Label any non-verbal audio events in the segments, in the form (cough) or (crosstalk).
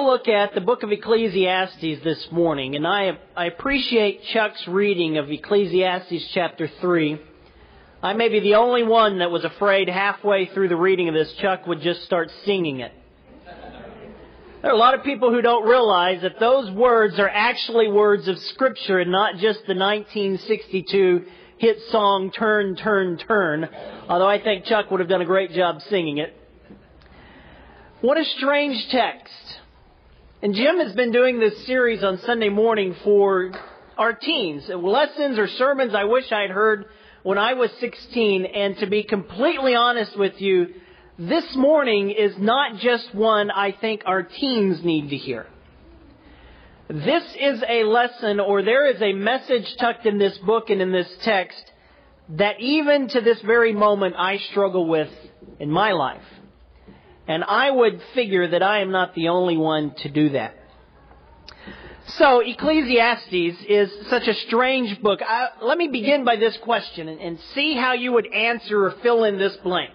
to look at the book of Ecclesiastes this morning, and I, I appreciate Chuck's reading of Ecclesiastes chapter 3. I may be the only one that was afraid halfway through the reading of this, Chuck would just start singing it. There are a lot of people who don't realize that those words are actually words of Scripture and not just the 1962 hit song Turn, Turn, Turn, although I think Chuck would have done a great job singing it. What a strange text. And Jim has been doing this series on Sunday morning for our teens. Lessons or sermons I wish I'd heard when I was 16. And to be completely honest with you, this morning is not just one I think our teens need to hear. This is a lesson or there is a message tucked in this book and in this text that even to this very moment I struggle with in my life. And I would figure that I am not the only one to do that. So, Ecclesiastes is such a strange book. I, let me begin by this question and, and see how you would answer or fill in this blank.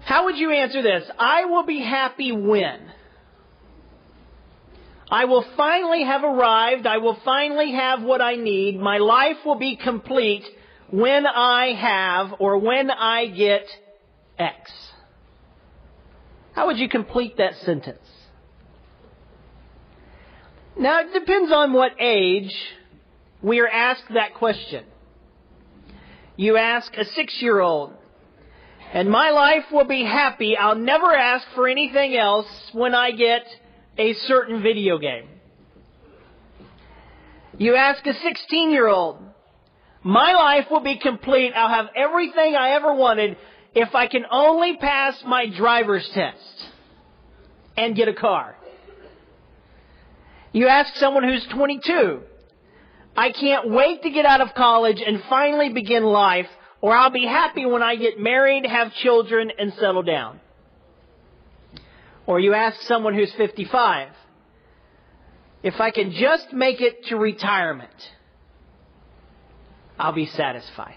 How would you answer this? I will be happy when. I will finally have arrived. I will finally have what I need. My life will be complete when I have or when I get X. How would you complete that sentence? Now, it depends on what age we are asked that question. You ask a six year old, and my life will be happy. I'll never ask for anything else when I get a certain video game. You ask a 16 year old, my life will be complete. I'll have everything I ever wanted if I can only pass my driver's test and get a car. You ask someone who's 22, I can't wait to get out of college and finally begin life, or I'll be happy when I get married, have children, and settle down. Or you ask someone who's 55, if I can just make it to retirement, I'll be satisfied.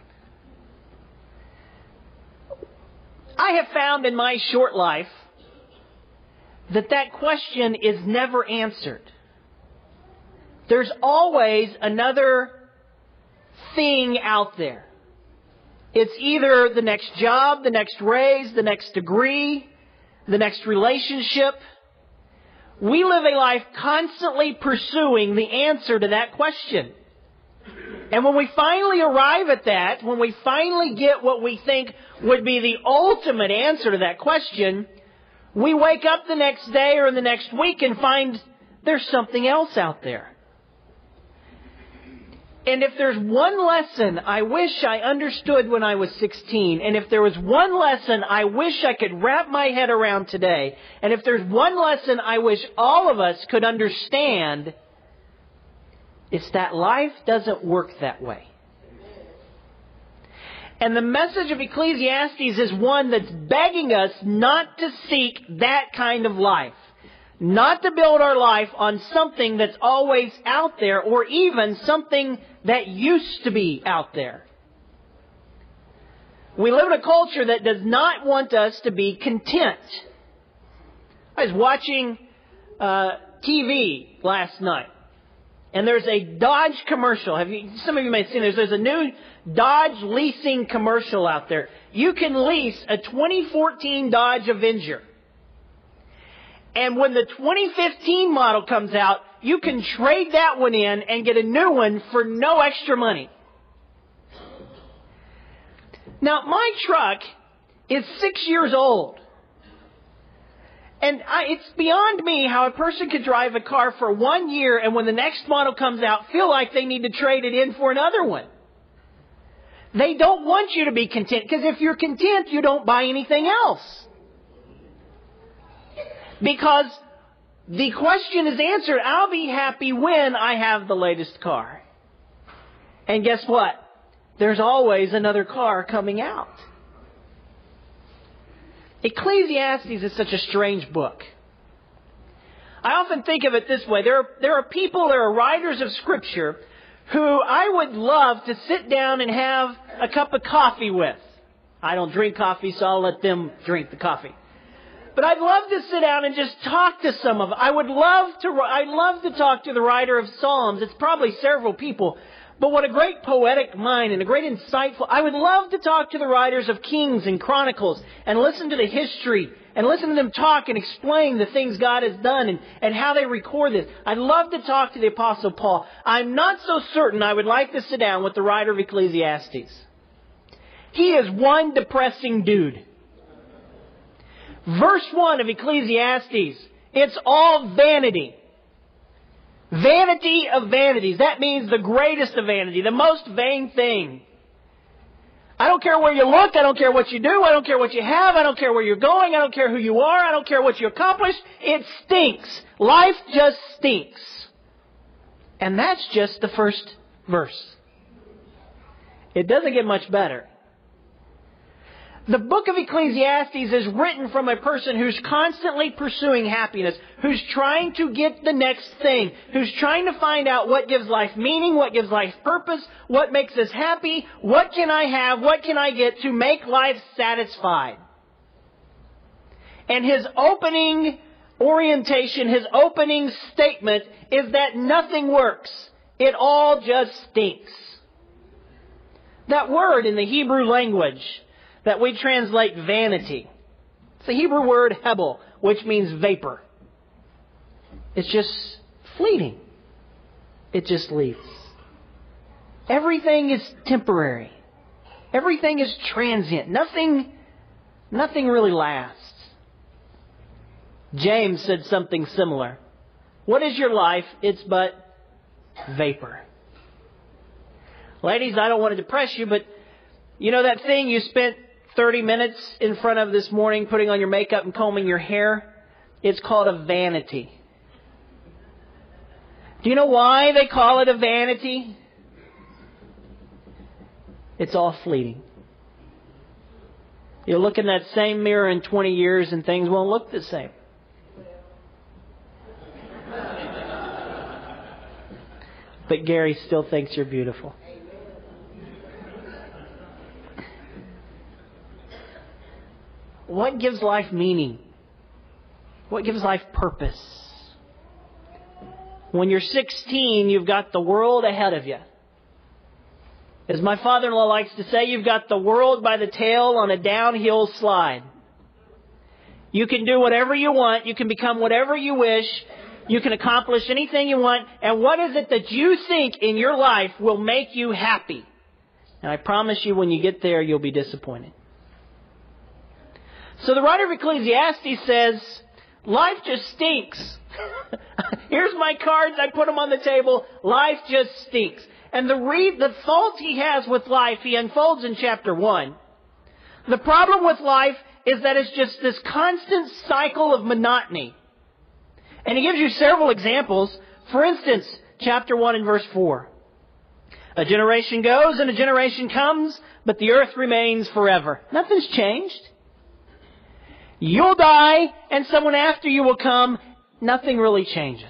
I have found in my short life that that question is never answered. There's always another thing out there. It's either the next job, the next raise, the next degree, the next relationship. We live a life constantly pursuing the answer to that question. And when we finally arrive at that, when we finally get what we think would be the ultimate answer to that question, we wake up the next day or in the next week and find there's something else out there. And if there's one lesson I wish I understood when I was 16, and if there was one lesson I wish I could wrap my head around today, and if there's one lesson I wish all of us could understand, it's that life doesn't work that way. And the message of Ecclesiastes is one that's begging us not to seek that kind of life. Not to build our life on something that's always out there or even something that used to be out there. We live in a culture that does not want us to be content. I was watching uh, TV last night, and there's a Dodge commercial. Have you? Some of you may have seen this. There's a new Dodge leasing commercial out there. You can lease a 2014 Dodge Avenger. And when the 2015 model comes out, you can trade that one in and get a new one for no extra money. Now, my truck is six years old. And I, it's beyond me how a person could drive a car for one year and when the next model comes out, feel like they need to trade it in for another one. They don't want you to be content because if you're content, you don't buy anything else. Because the question is answered, I'll be happy when I have the latest car. And guess what? There's always another car coming out. Ecclesiastes is such a strange book. I often think of it this way. There are, there are people, there are writers of scripture who I would love to sit down and have a cup of coffee with. I don't drink coffee, so I'll let them drink the coffee. But I'd love to sit down and just talk to some of them. I would love to, I'd love to talk to the writer of Psalms. It's probably several people. But what a great poetic mind and a great insightful, I would love to talk to the writers of Kings and Chronicles and listen to the history and listen to them talk and explain the things God has done and, and how they record this. I'd love to talk to the Apostle Paul. I'm not so certain I would like to sit down with the writer of Ecclesiastes. He is one depressing dude. Verse 1 of Ecclesiastes, it's all vanity. Vanity of vanities. That means the greatest of vanity, the most vain thing. I don't care where you look. I don't care what you do. I don't care what you have. I don't care where you're going. I don't care who you are. I don't care what you accomplish. It stinks. Life just stinks. And that's just the first verse. It doesn't get much better. The book of Ecclesiastes is written from a person who's constantly pursuing happiness, who's trying to get the next thing, who's trying to find out what gives life meaning, what gives life purpose, what makes us happy, what can I have, what can I get to make life satisfied. And his opening orientation, his opening statement is that nothing works. It all just stinks. That word in the Hebrew language that we translate vanity. It's the Hebrew word hebel, which means vapor. It's just fleeting. It just leaves. Everything is temporary. Everything is transient. Nothing, nothing really lasts. James said something similar. What is your life? It's but vapor. Ladies, I don't want to depress you, but you know that thing you spent 30 minutes in front of this morning putting on your makeup and combing your hair, it's called a vanity. Do you know why they call it a vanity? It's all fleeting. You'll look in that same mirror in 20 years and things won't look the same. But Gary still thinks you're beautiful. What gives life meaning? What gives life purpose? When you're 16, you've got the world ahead of you. As my father-in-law likes to say, you've got the world by the tail on a downhill slide. You can do whatever you want. You can become whatever you wish. You can accomplish anything you want. And what is it that you think in your life will make you happy? And I promise you when you get there, you'll be disappointed. So the writer of Ecclesiastes says, life just stinks. (laughs) Here's my cards. I put them on the table. Life just stinks. And the re- the fault he has with life, he unfolds in chapter one. The problem with life is that it's just this constant cycle of monotony. And he gives you several examples. For instance, chapter 1 and verse 4. A generation goes and a generation comes, but the earth remains forever. Nothing's changed. You'll die and someone after you will come. Nothing really changes.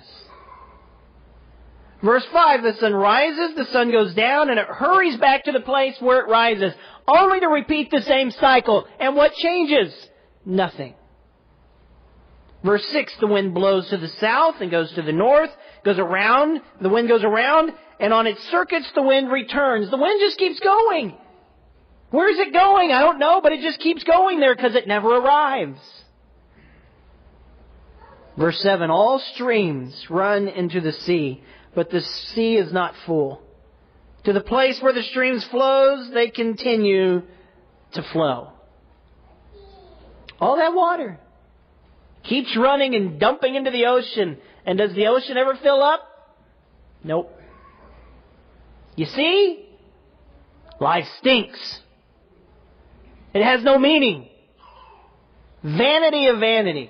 Verse 5, the sun rises, the sun goes down, and it hurries back to the place where it rises, only to repeat the same cycle. And what changes? Nothing. Verse 6, the wind blows to the south and goes to the north, goes around, the wind goes around, and on its circuits the wind returns. The wind just keeps going. Where's it going? I don't know, but it just keeps going there because it never arrives. Verse 7 All streams run into the sea, but the sea is not full. To the place where the streams flows, they continue to flow. All that water keeps running and dumping into the ocean. And does the ocean ever fill up? Nope. You see? Life stinks. It has no meaning. Vanity of vanities.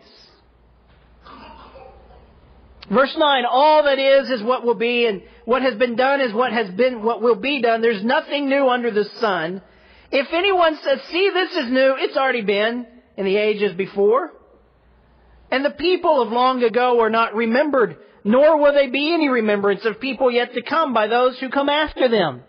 Verse 9, all that is is what will be, and what has been done is what has been, what will be done. There's nothing new under the sun. If anyone says, see, this is new, it's already been in the ages before. And the people of long ago are not remembered, nor will they be any remembrance of people yet to come by those who come after them.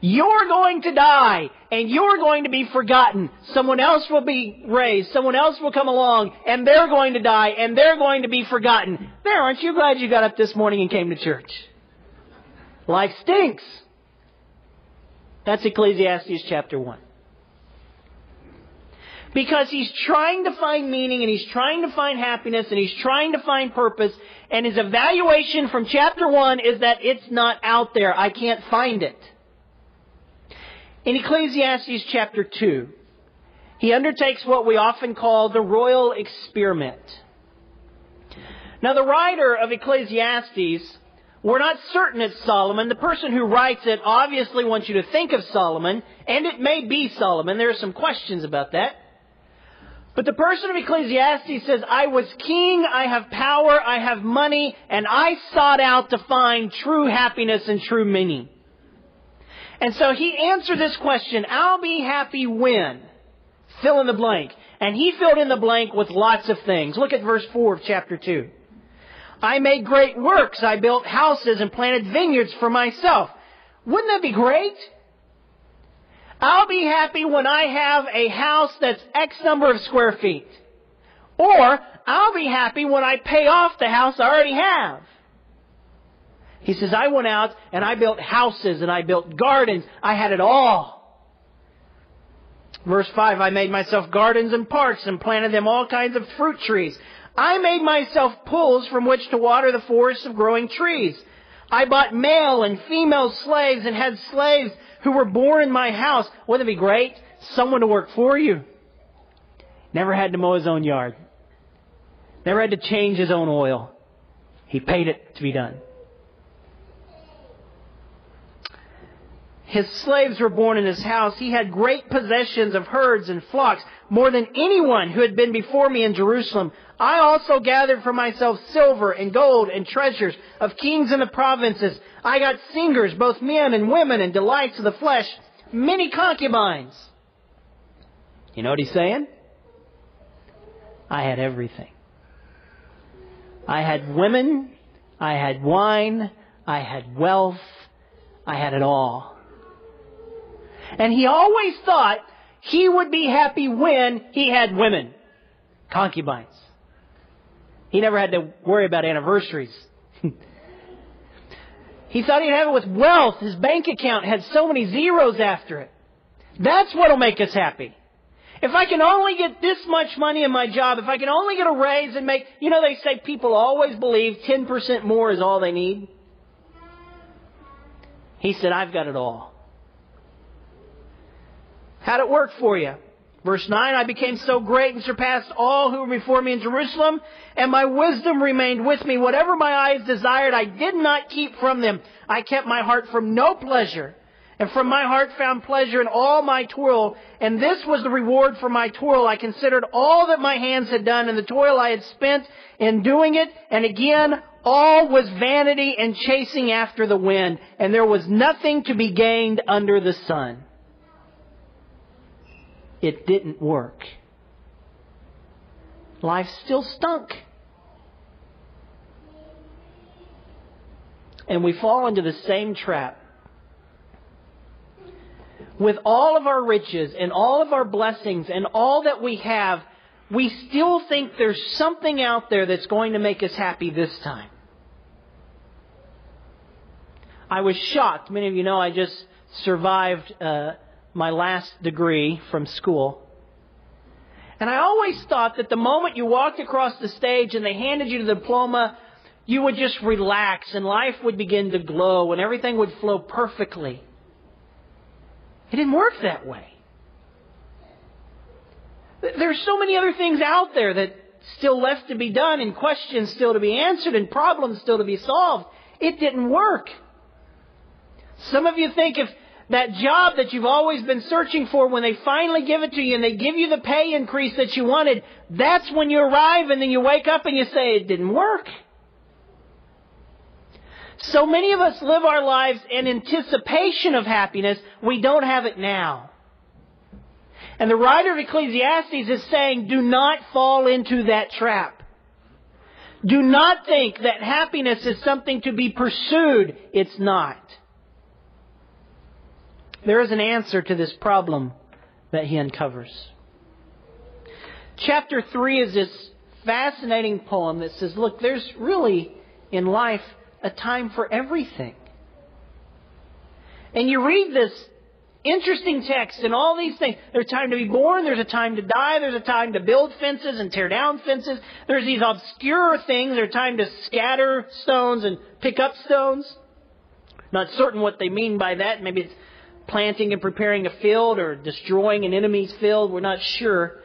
You're going to die and you're going to be forgotten. Someone else will be raised. Someone else will come along and they're going to die and they're going to be forgotten. There, aren't you glad you got up this morning and came to church? Life stinks. That's Ecclesiastes chapter 1. Because he's trying to find meaning and he's trying to find happiness and he's trying to find purpose and his evaluation from chapter 1 is that it's not out there. I can't find it. In Ecclesiastes chapter 2, he undertakes what we often call the royal experiment. Now, the writer of Ecclesiastes, we're not certain it's Solomon. The person who writes it obviously wants you to think of Solomon, and it may be Solomon. There are some questions about that. But the person of Ecclesiastes says, I was king, I have power, I have money, and I sought out to find true happiness and true meaning. And so he answered this question, I'll be happy when? Fill in the blank. And he filled in the blank with lots of things. Look at verse 4 of chapter 2. I made great works. I built houses and planted vineyards for myself. Wouldn't that be great? I'll be happy when I have a house that's X number of square feet. Or I'll be happy when I pay off the house I already have. He says, I went out and I built houses and I built gardens. I had it all. Verse 5, I made myself gardens and parks and planted them all kinds of fruit trees. I made myself pools from which to water the forests of growing trees. I bought male and female slaves and had slaves who were born in my house. Wouldn't it be great? Someone to work for you. Never had to mow his own yard. Never had to change his own oil. He paid it to be done. His slaves were born in his house. He had great possessions of herds and flocks, more than anyone who had been before me in Jerusalem. I also gathered for myself silver and gold and treasures of kings in the provinces. I got singers, both men and women, and delights of the flesh, many concubines. You know what he's saying? I had everything. I had women, I had wine, I had wealth, I had it all. And he always thought he would be happy when he had women, concubines. He never had to worry about anniversaries. (laughs) he thought he'd have it with wealth. His bank account had so many zeros after it. That's what'll make us happy. If I can only get this much money in my job, if I can only get a raise and make, you know, they say people always believe 10% more is all they need. He said, I've got it all. How'd it work for you? Verse 9, I became so great and surpassed all who were before me in Jerusalem, and my wisdom remained with me. Whatever my eyes desired, I did not keep from them. I kept my heart from no pleasure, and from my heart found pleasure in all my toil, and this was the reward for my toil. I considered all that my hands had done and the toil I had spent in doing it, and again, all was vanity and chasing after the wind, and there was nothing to be gained under the sun it didn't work. Life still stunk. And we fall into the same trap. With all of our riches and all of our blessings and all that we have, we still think there's something out there that's going to make us happy this time. I was shocked. Many of you know I just survived uh, my last degree from school. And I always thought that the moment you walked across the stage and they handed you the diploma, you would just relax and life would begin to glow and everything would flow perfectly. It didn't work that way. There's so many other things out there that still left to be done and questions still to be answered and problems still to be solved. It didn't work. Some of you think if that job that you've always been searching for, when they finally give it to you and they give you the pay increase that you wanted, that's when you arrive and then you wake up and you say, it didn't work. So many of us live our lives in anticipation of happiness. We don't have it now. And the writer of Ecclesiastes is saying, do not fall into that trap. Do not think that happiness is something to be pursued. It's not. There is an answer to this problem that he uncovers. Chapter 3 is this fascinating poem that says, look, there's really in life a time for everything. And you read this interesting text and all these things. There's a time to be born, there's a time to die, there's a time to build fences and tear down fences. There's these obscure things, there's time to scatter stones and pick up stones. Not certain what they mean by that. Maybe it's planting and preparing a field or destroying an enemy's field. We're not sure.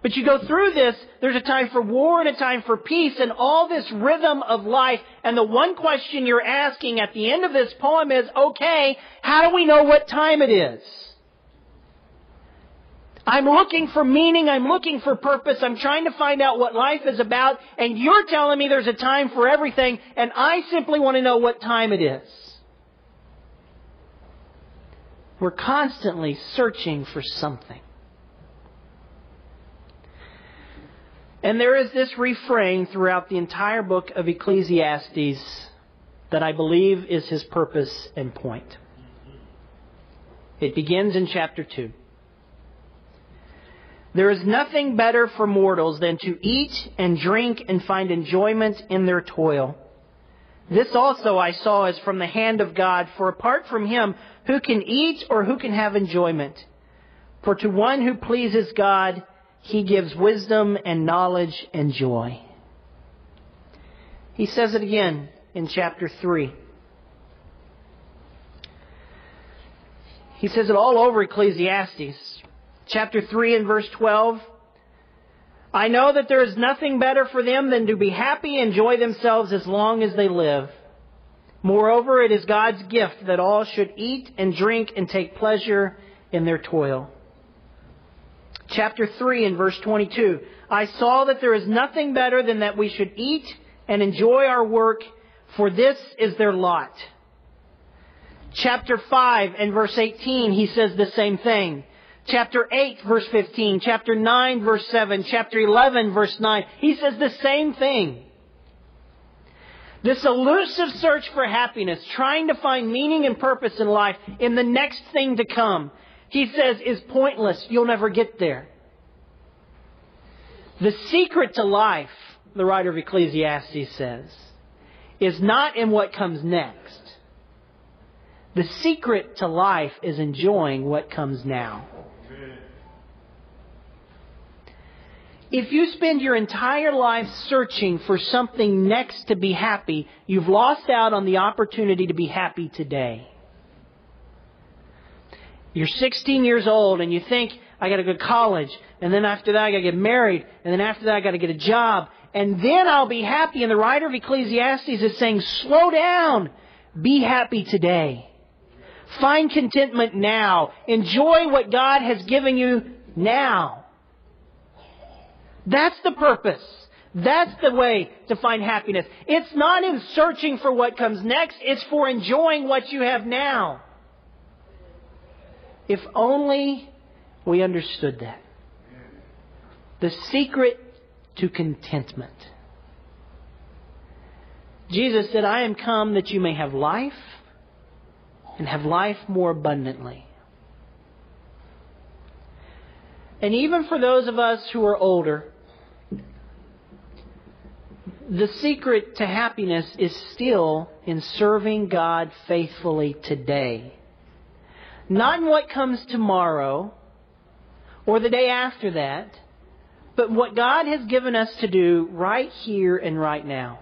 But you go through this, there's a time for war and a time for peace and all this rhythm of life. And the one question you're asking at the end of this poem is, okay, how do we know what time it is? I'm looking for meaning, I'm looking for purpose, I'm trying to find out what life is about, and you're telling me there's a time for everything, and I simply want to know what time it is. We're constantly searching for something. And there is this refrain throughout the entire book of Ecclesiastes that I believe is his purpose and point. It begins in chapter 2. There is nothing better for mortals than to eat and drink and find enjoyment in their toil. This also I saw is from the hand of God, for apart from him, who can eat or who can have enjoyment? For to one who pleases God, he gives wisdom and knowledge and joy. He says it again in chapter 3. He says it all over Ecclesiastes. Chapter 3 and verse 12. I know that there is nothing better for them than to be happy and enjoy themselves as long as they live. Moreover, it is God's gift that all should eat and drink and take pleasure in their toil chapter 3 and verse 22. I saw that there is nothing better than that we should eat and enjoy our work, for this is their lot. Chapter 5 and verse 18, he says the same thing. Chapter 8 verse 15, chapter 9 verse 7, chapter 11 verse 9, he says the same thing. This elusive search for happiness, trying to find meaning and purpose in life in the next thing to come, he says is pointless. You'll never get there. The secret to life, the writer of Ecclesiastes says, is not in what comes next. The secret to life is enjoying what comes now. If you spend your entire life searching for something next to be happy, you've lost out on the opportunity to be happy today. You're 16 years old and you think, I gotta go to college, and then after that I gotta get married, and then after that I gotta get a job, and then I'll be happy. And the writer of Ecclesiastes is saying, slow down. Be happy today. Find contentment now. Enjoy what God has given you now. That's the purpose. That's the way to find happiness. It's not in searching for what comes next, it's for enjoying what you have now. If only we understood that. The secret to contentment. Jesus said, I am come that you may have life and have life more abundantly. And even for those of us who are older, the secret to happiness is still in serving God faithfully today. Not in what comes tomorrow or the day after that, but what God has given us to do right here and right now.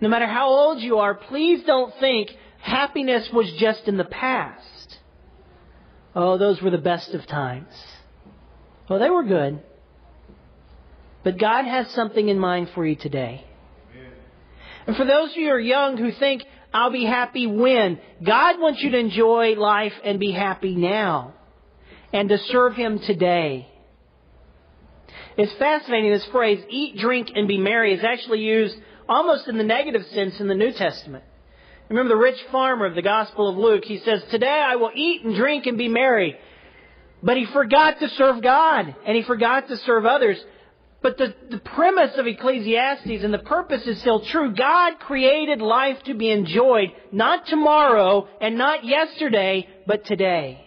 No matter how old you are, please don't think happiness was just in the past. Oh, those were the best of times. Well, they were good. But God has something in mind for you today. And for those of you who are young who think, I'll be happy when. God wants you to enjoy life and be happy now. And to serve Him today. It's fascinating, this phrase, eat, drink, and be merry, is actually used almost in the negative sense in the New Testament. Remember the rich farmer of the Gospel of Luke? He says, Today I will eat and drink and be merry. But he forgot to serve God, and he forgot to serve others. But the, the premise of Ecclesiastes and the purpose is still true. God created life to be enjoyed, not tomorrow and not yesterday, but today.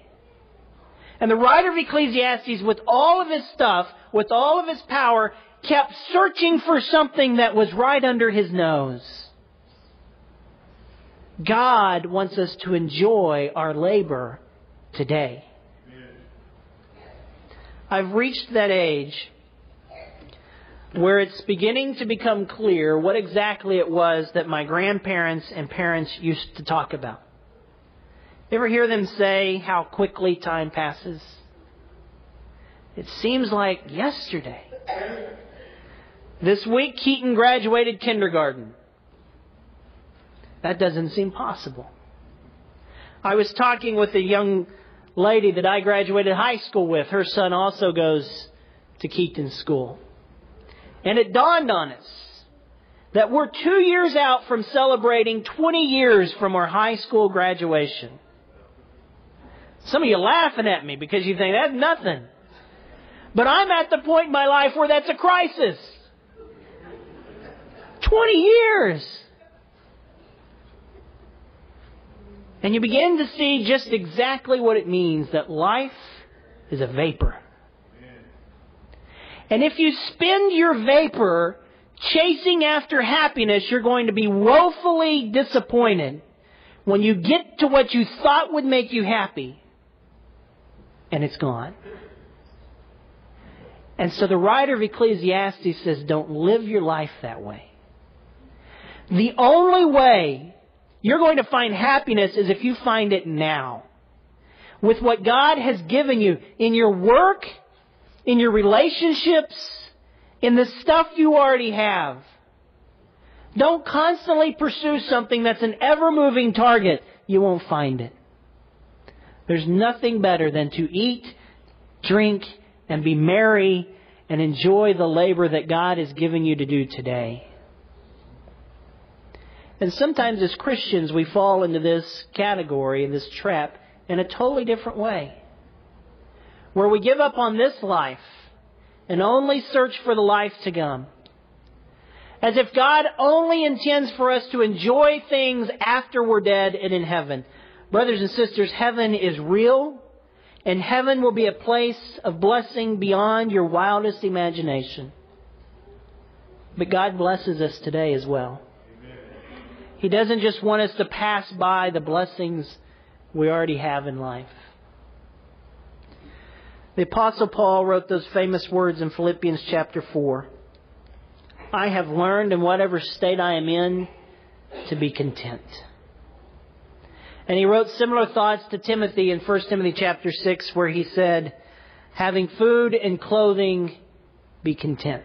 And the writer of Ecclesiastes, with all of his stuff, with all of his power, kept searching for something that was right under his nose. God wants us to enjoy our labor today. I've reached that age where it's beginning to become clear what exactly it was that my grandparents and parents used to talk about. You ever hear them say how quickly time passes? It seems like yesterday. This week, Keaton graduated kindergarten. That doesn't seem possible. I was talking with a young lady that I graduated high school with. Her son also goes to Keaton School. And it dawned on us that we're two years out from celebrating 20 years from our high school graduation. Some of you laughing at me because you think that's nothing. But I'm at the point in my life where that's a crisis. 20 years. And you begin to see just exactly what it means that life is a vapor. And if you spend your vapor chasing after happiness, you're going to be woefully disappointed when you get to what you thought would make you happy and it's gone. And so the writer of Ecclesiastes says, don't live your life that way. The only way you're going to find happiness is if you find it now. With what God has given you in your work, in your relationships, in the stuff you already have. Don't constantly pursue something that's an ever moving target. You won't find it. There's nothing better than to eat, drink, and be merry and enjoy the labor that God has given you to do today. And sometimes as Christians, we fall into this category, this trap, in a totally different way. Where we give up on this life and only search for the life to come. As if God only intends for us to enjoy things after we're dead and in heaven. Brothers and sisters, heaven is real, and heaven will be a place of blessing beyond your wildest imagination. But God blesses us today as well. He doesn't just want us to pass by the blessings we already have in life. The Apostle Paul wrote those famous words in Philippians chapter 4. I have learned in whatever state I am in to be content. And he wrote similar thoughts to Timothy in 1 Timothy chapter 6 where he said, having food and clothing, be content.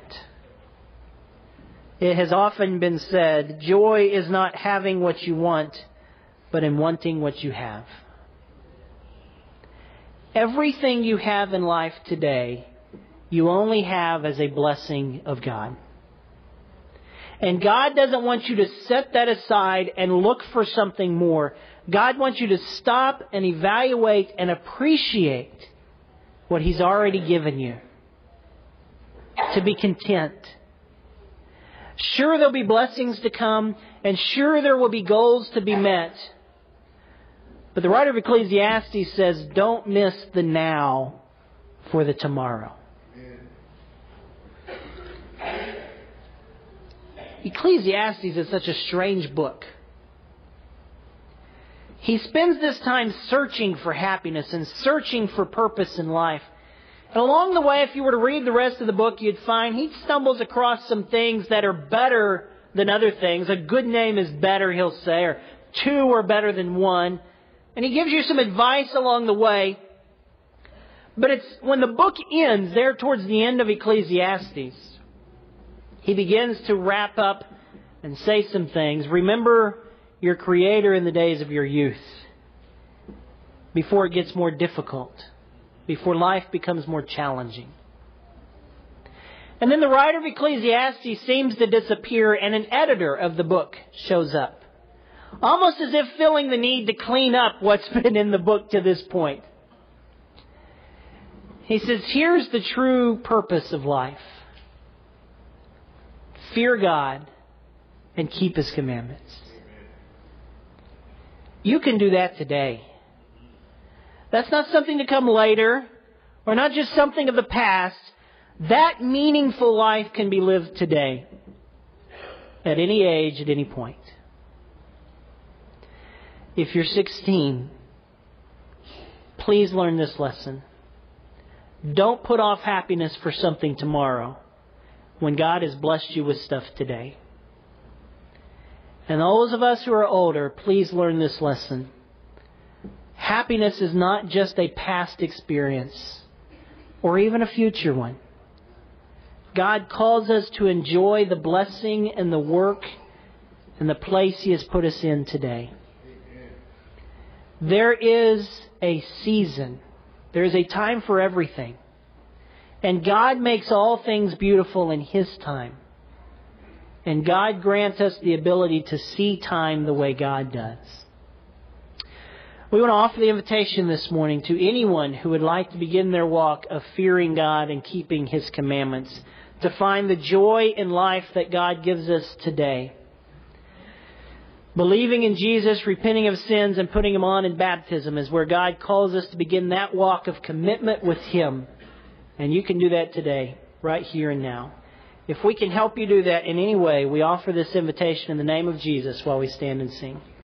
It has often been said, joy is not having what you want, but in wanting what you have. Everything you have in life today, you only have as a blessing of God. And God doesn't want you to set that aside and look for something more. God wants you to stop and evaluate and appreciate what He's already given you. To be content. Sure, there'll be blessings to come, and sure, there will be goals to be met. But the writer of Ecclesiastes says, don't miss the now for the tomorrow. Ecclesiastes is such a strange book. He spends this time searching for happiness and searching for purpose in life. And along the way, if you were to read the rest of the book, you'd find he stumbles across some things that are better than other things. A good name is better, he'll say, or two are better than one. And he gives you some advice along the way. But it's when the book ends, there towards the end of Ecclesiastes, he begins to wrap up and say some things. Remember your Creator in the days of your youth before it gets more difficult before life becomes more challenging. And then the writer of Ecclesiastes seems to disappear and an editor of the book shows up. Almost as if feeling the need to clean up what's (laughs) been in the book to this point. He says, here's the true purpose of life. fear God, and keep His commandments. You can do that today. That's not something to come later, or not just something of the past. That meaningful life can be lived today, at any age, at any point. If you're 16, please learn this lesson. Don't put off happiness for something tomorrow when God has blessed you with stuff today. And those of us who are older, please learn this lesson. Happiness is not just a past experience or even a future one. God calls us to enjoy the blessing and the work and the place He has put us in today. There is a season, there is a time for everything. And God makes all things beautiful in His time. And God grants us the ability to see time the way God does. We want to offer the invitation this morning to anyone who would like to begin their walk of fearing God and keeping His commandments, to find the joy in life that God gives us today. Believing in Jesus, repenting of sins, and putting Him on in baptism is where God calls us to begin that walk of commitment with Him. And you can do that today, right here and now. If we can help you do that in any way, we offer this invitation in the name of Jesus while we stand and sing.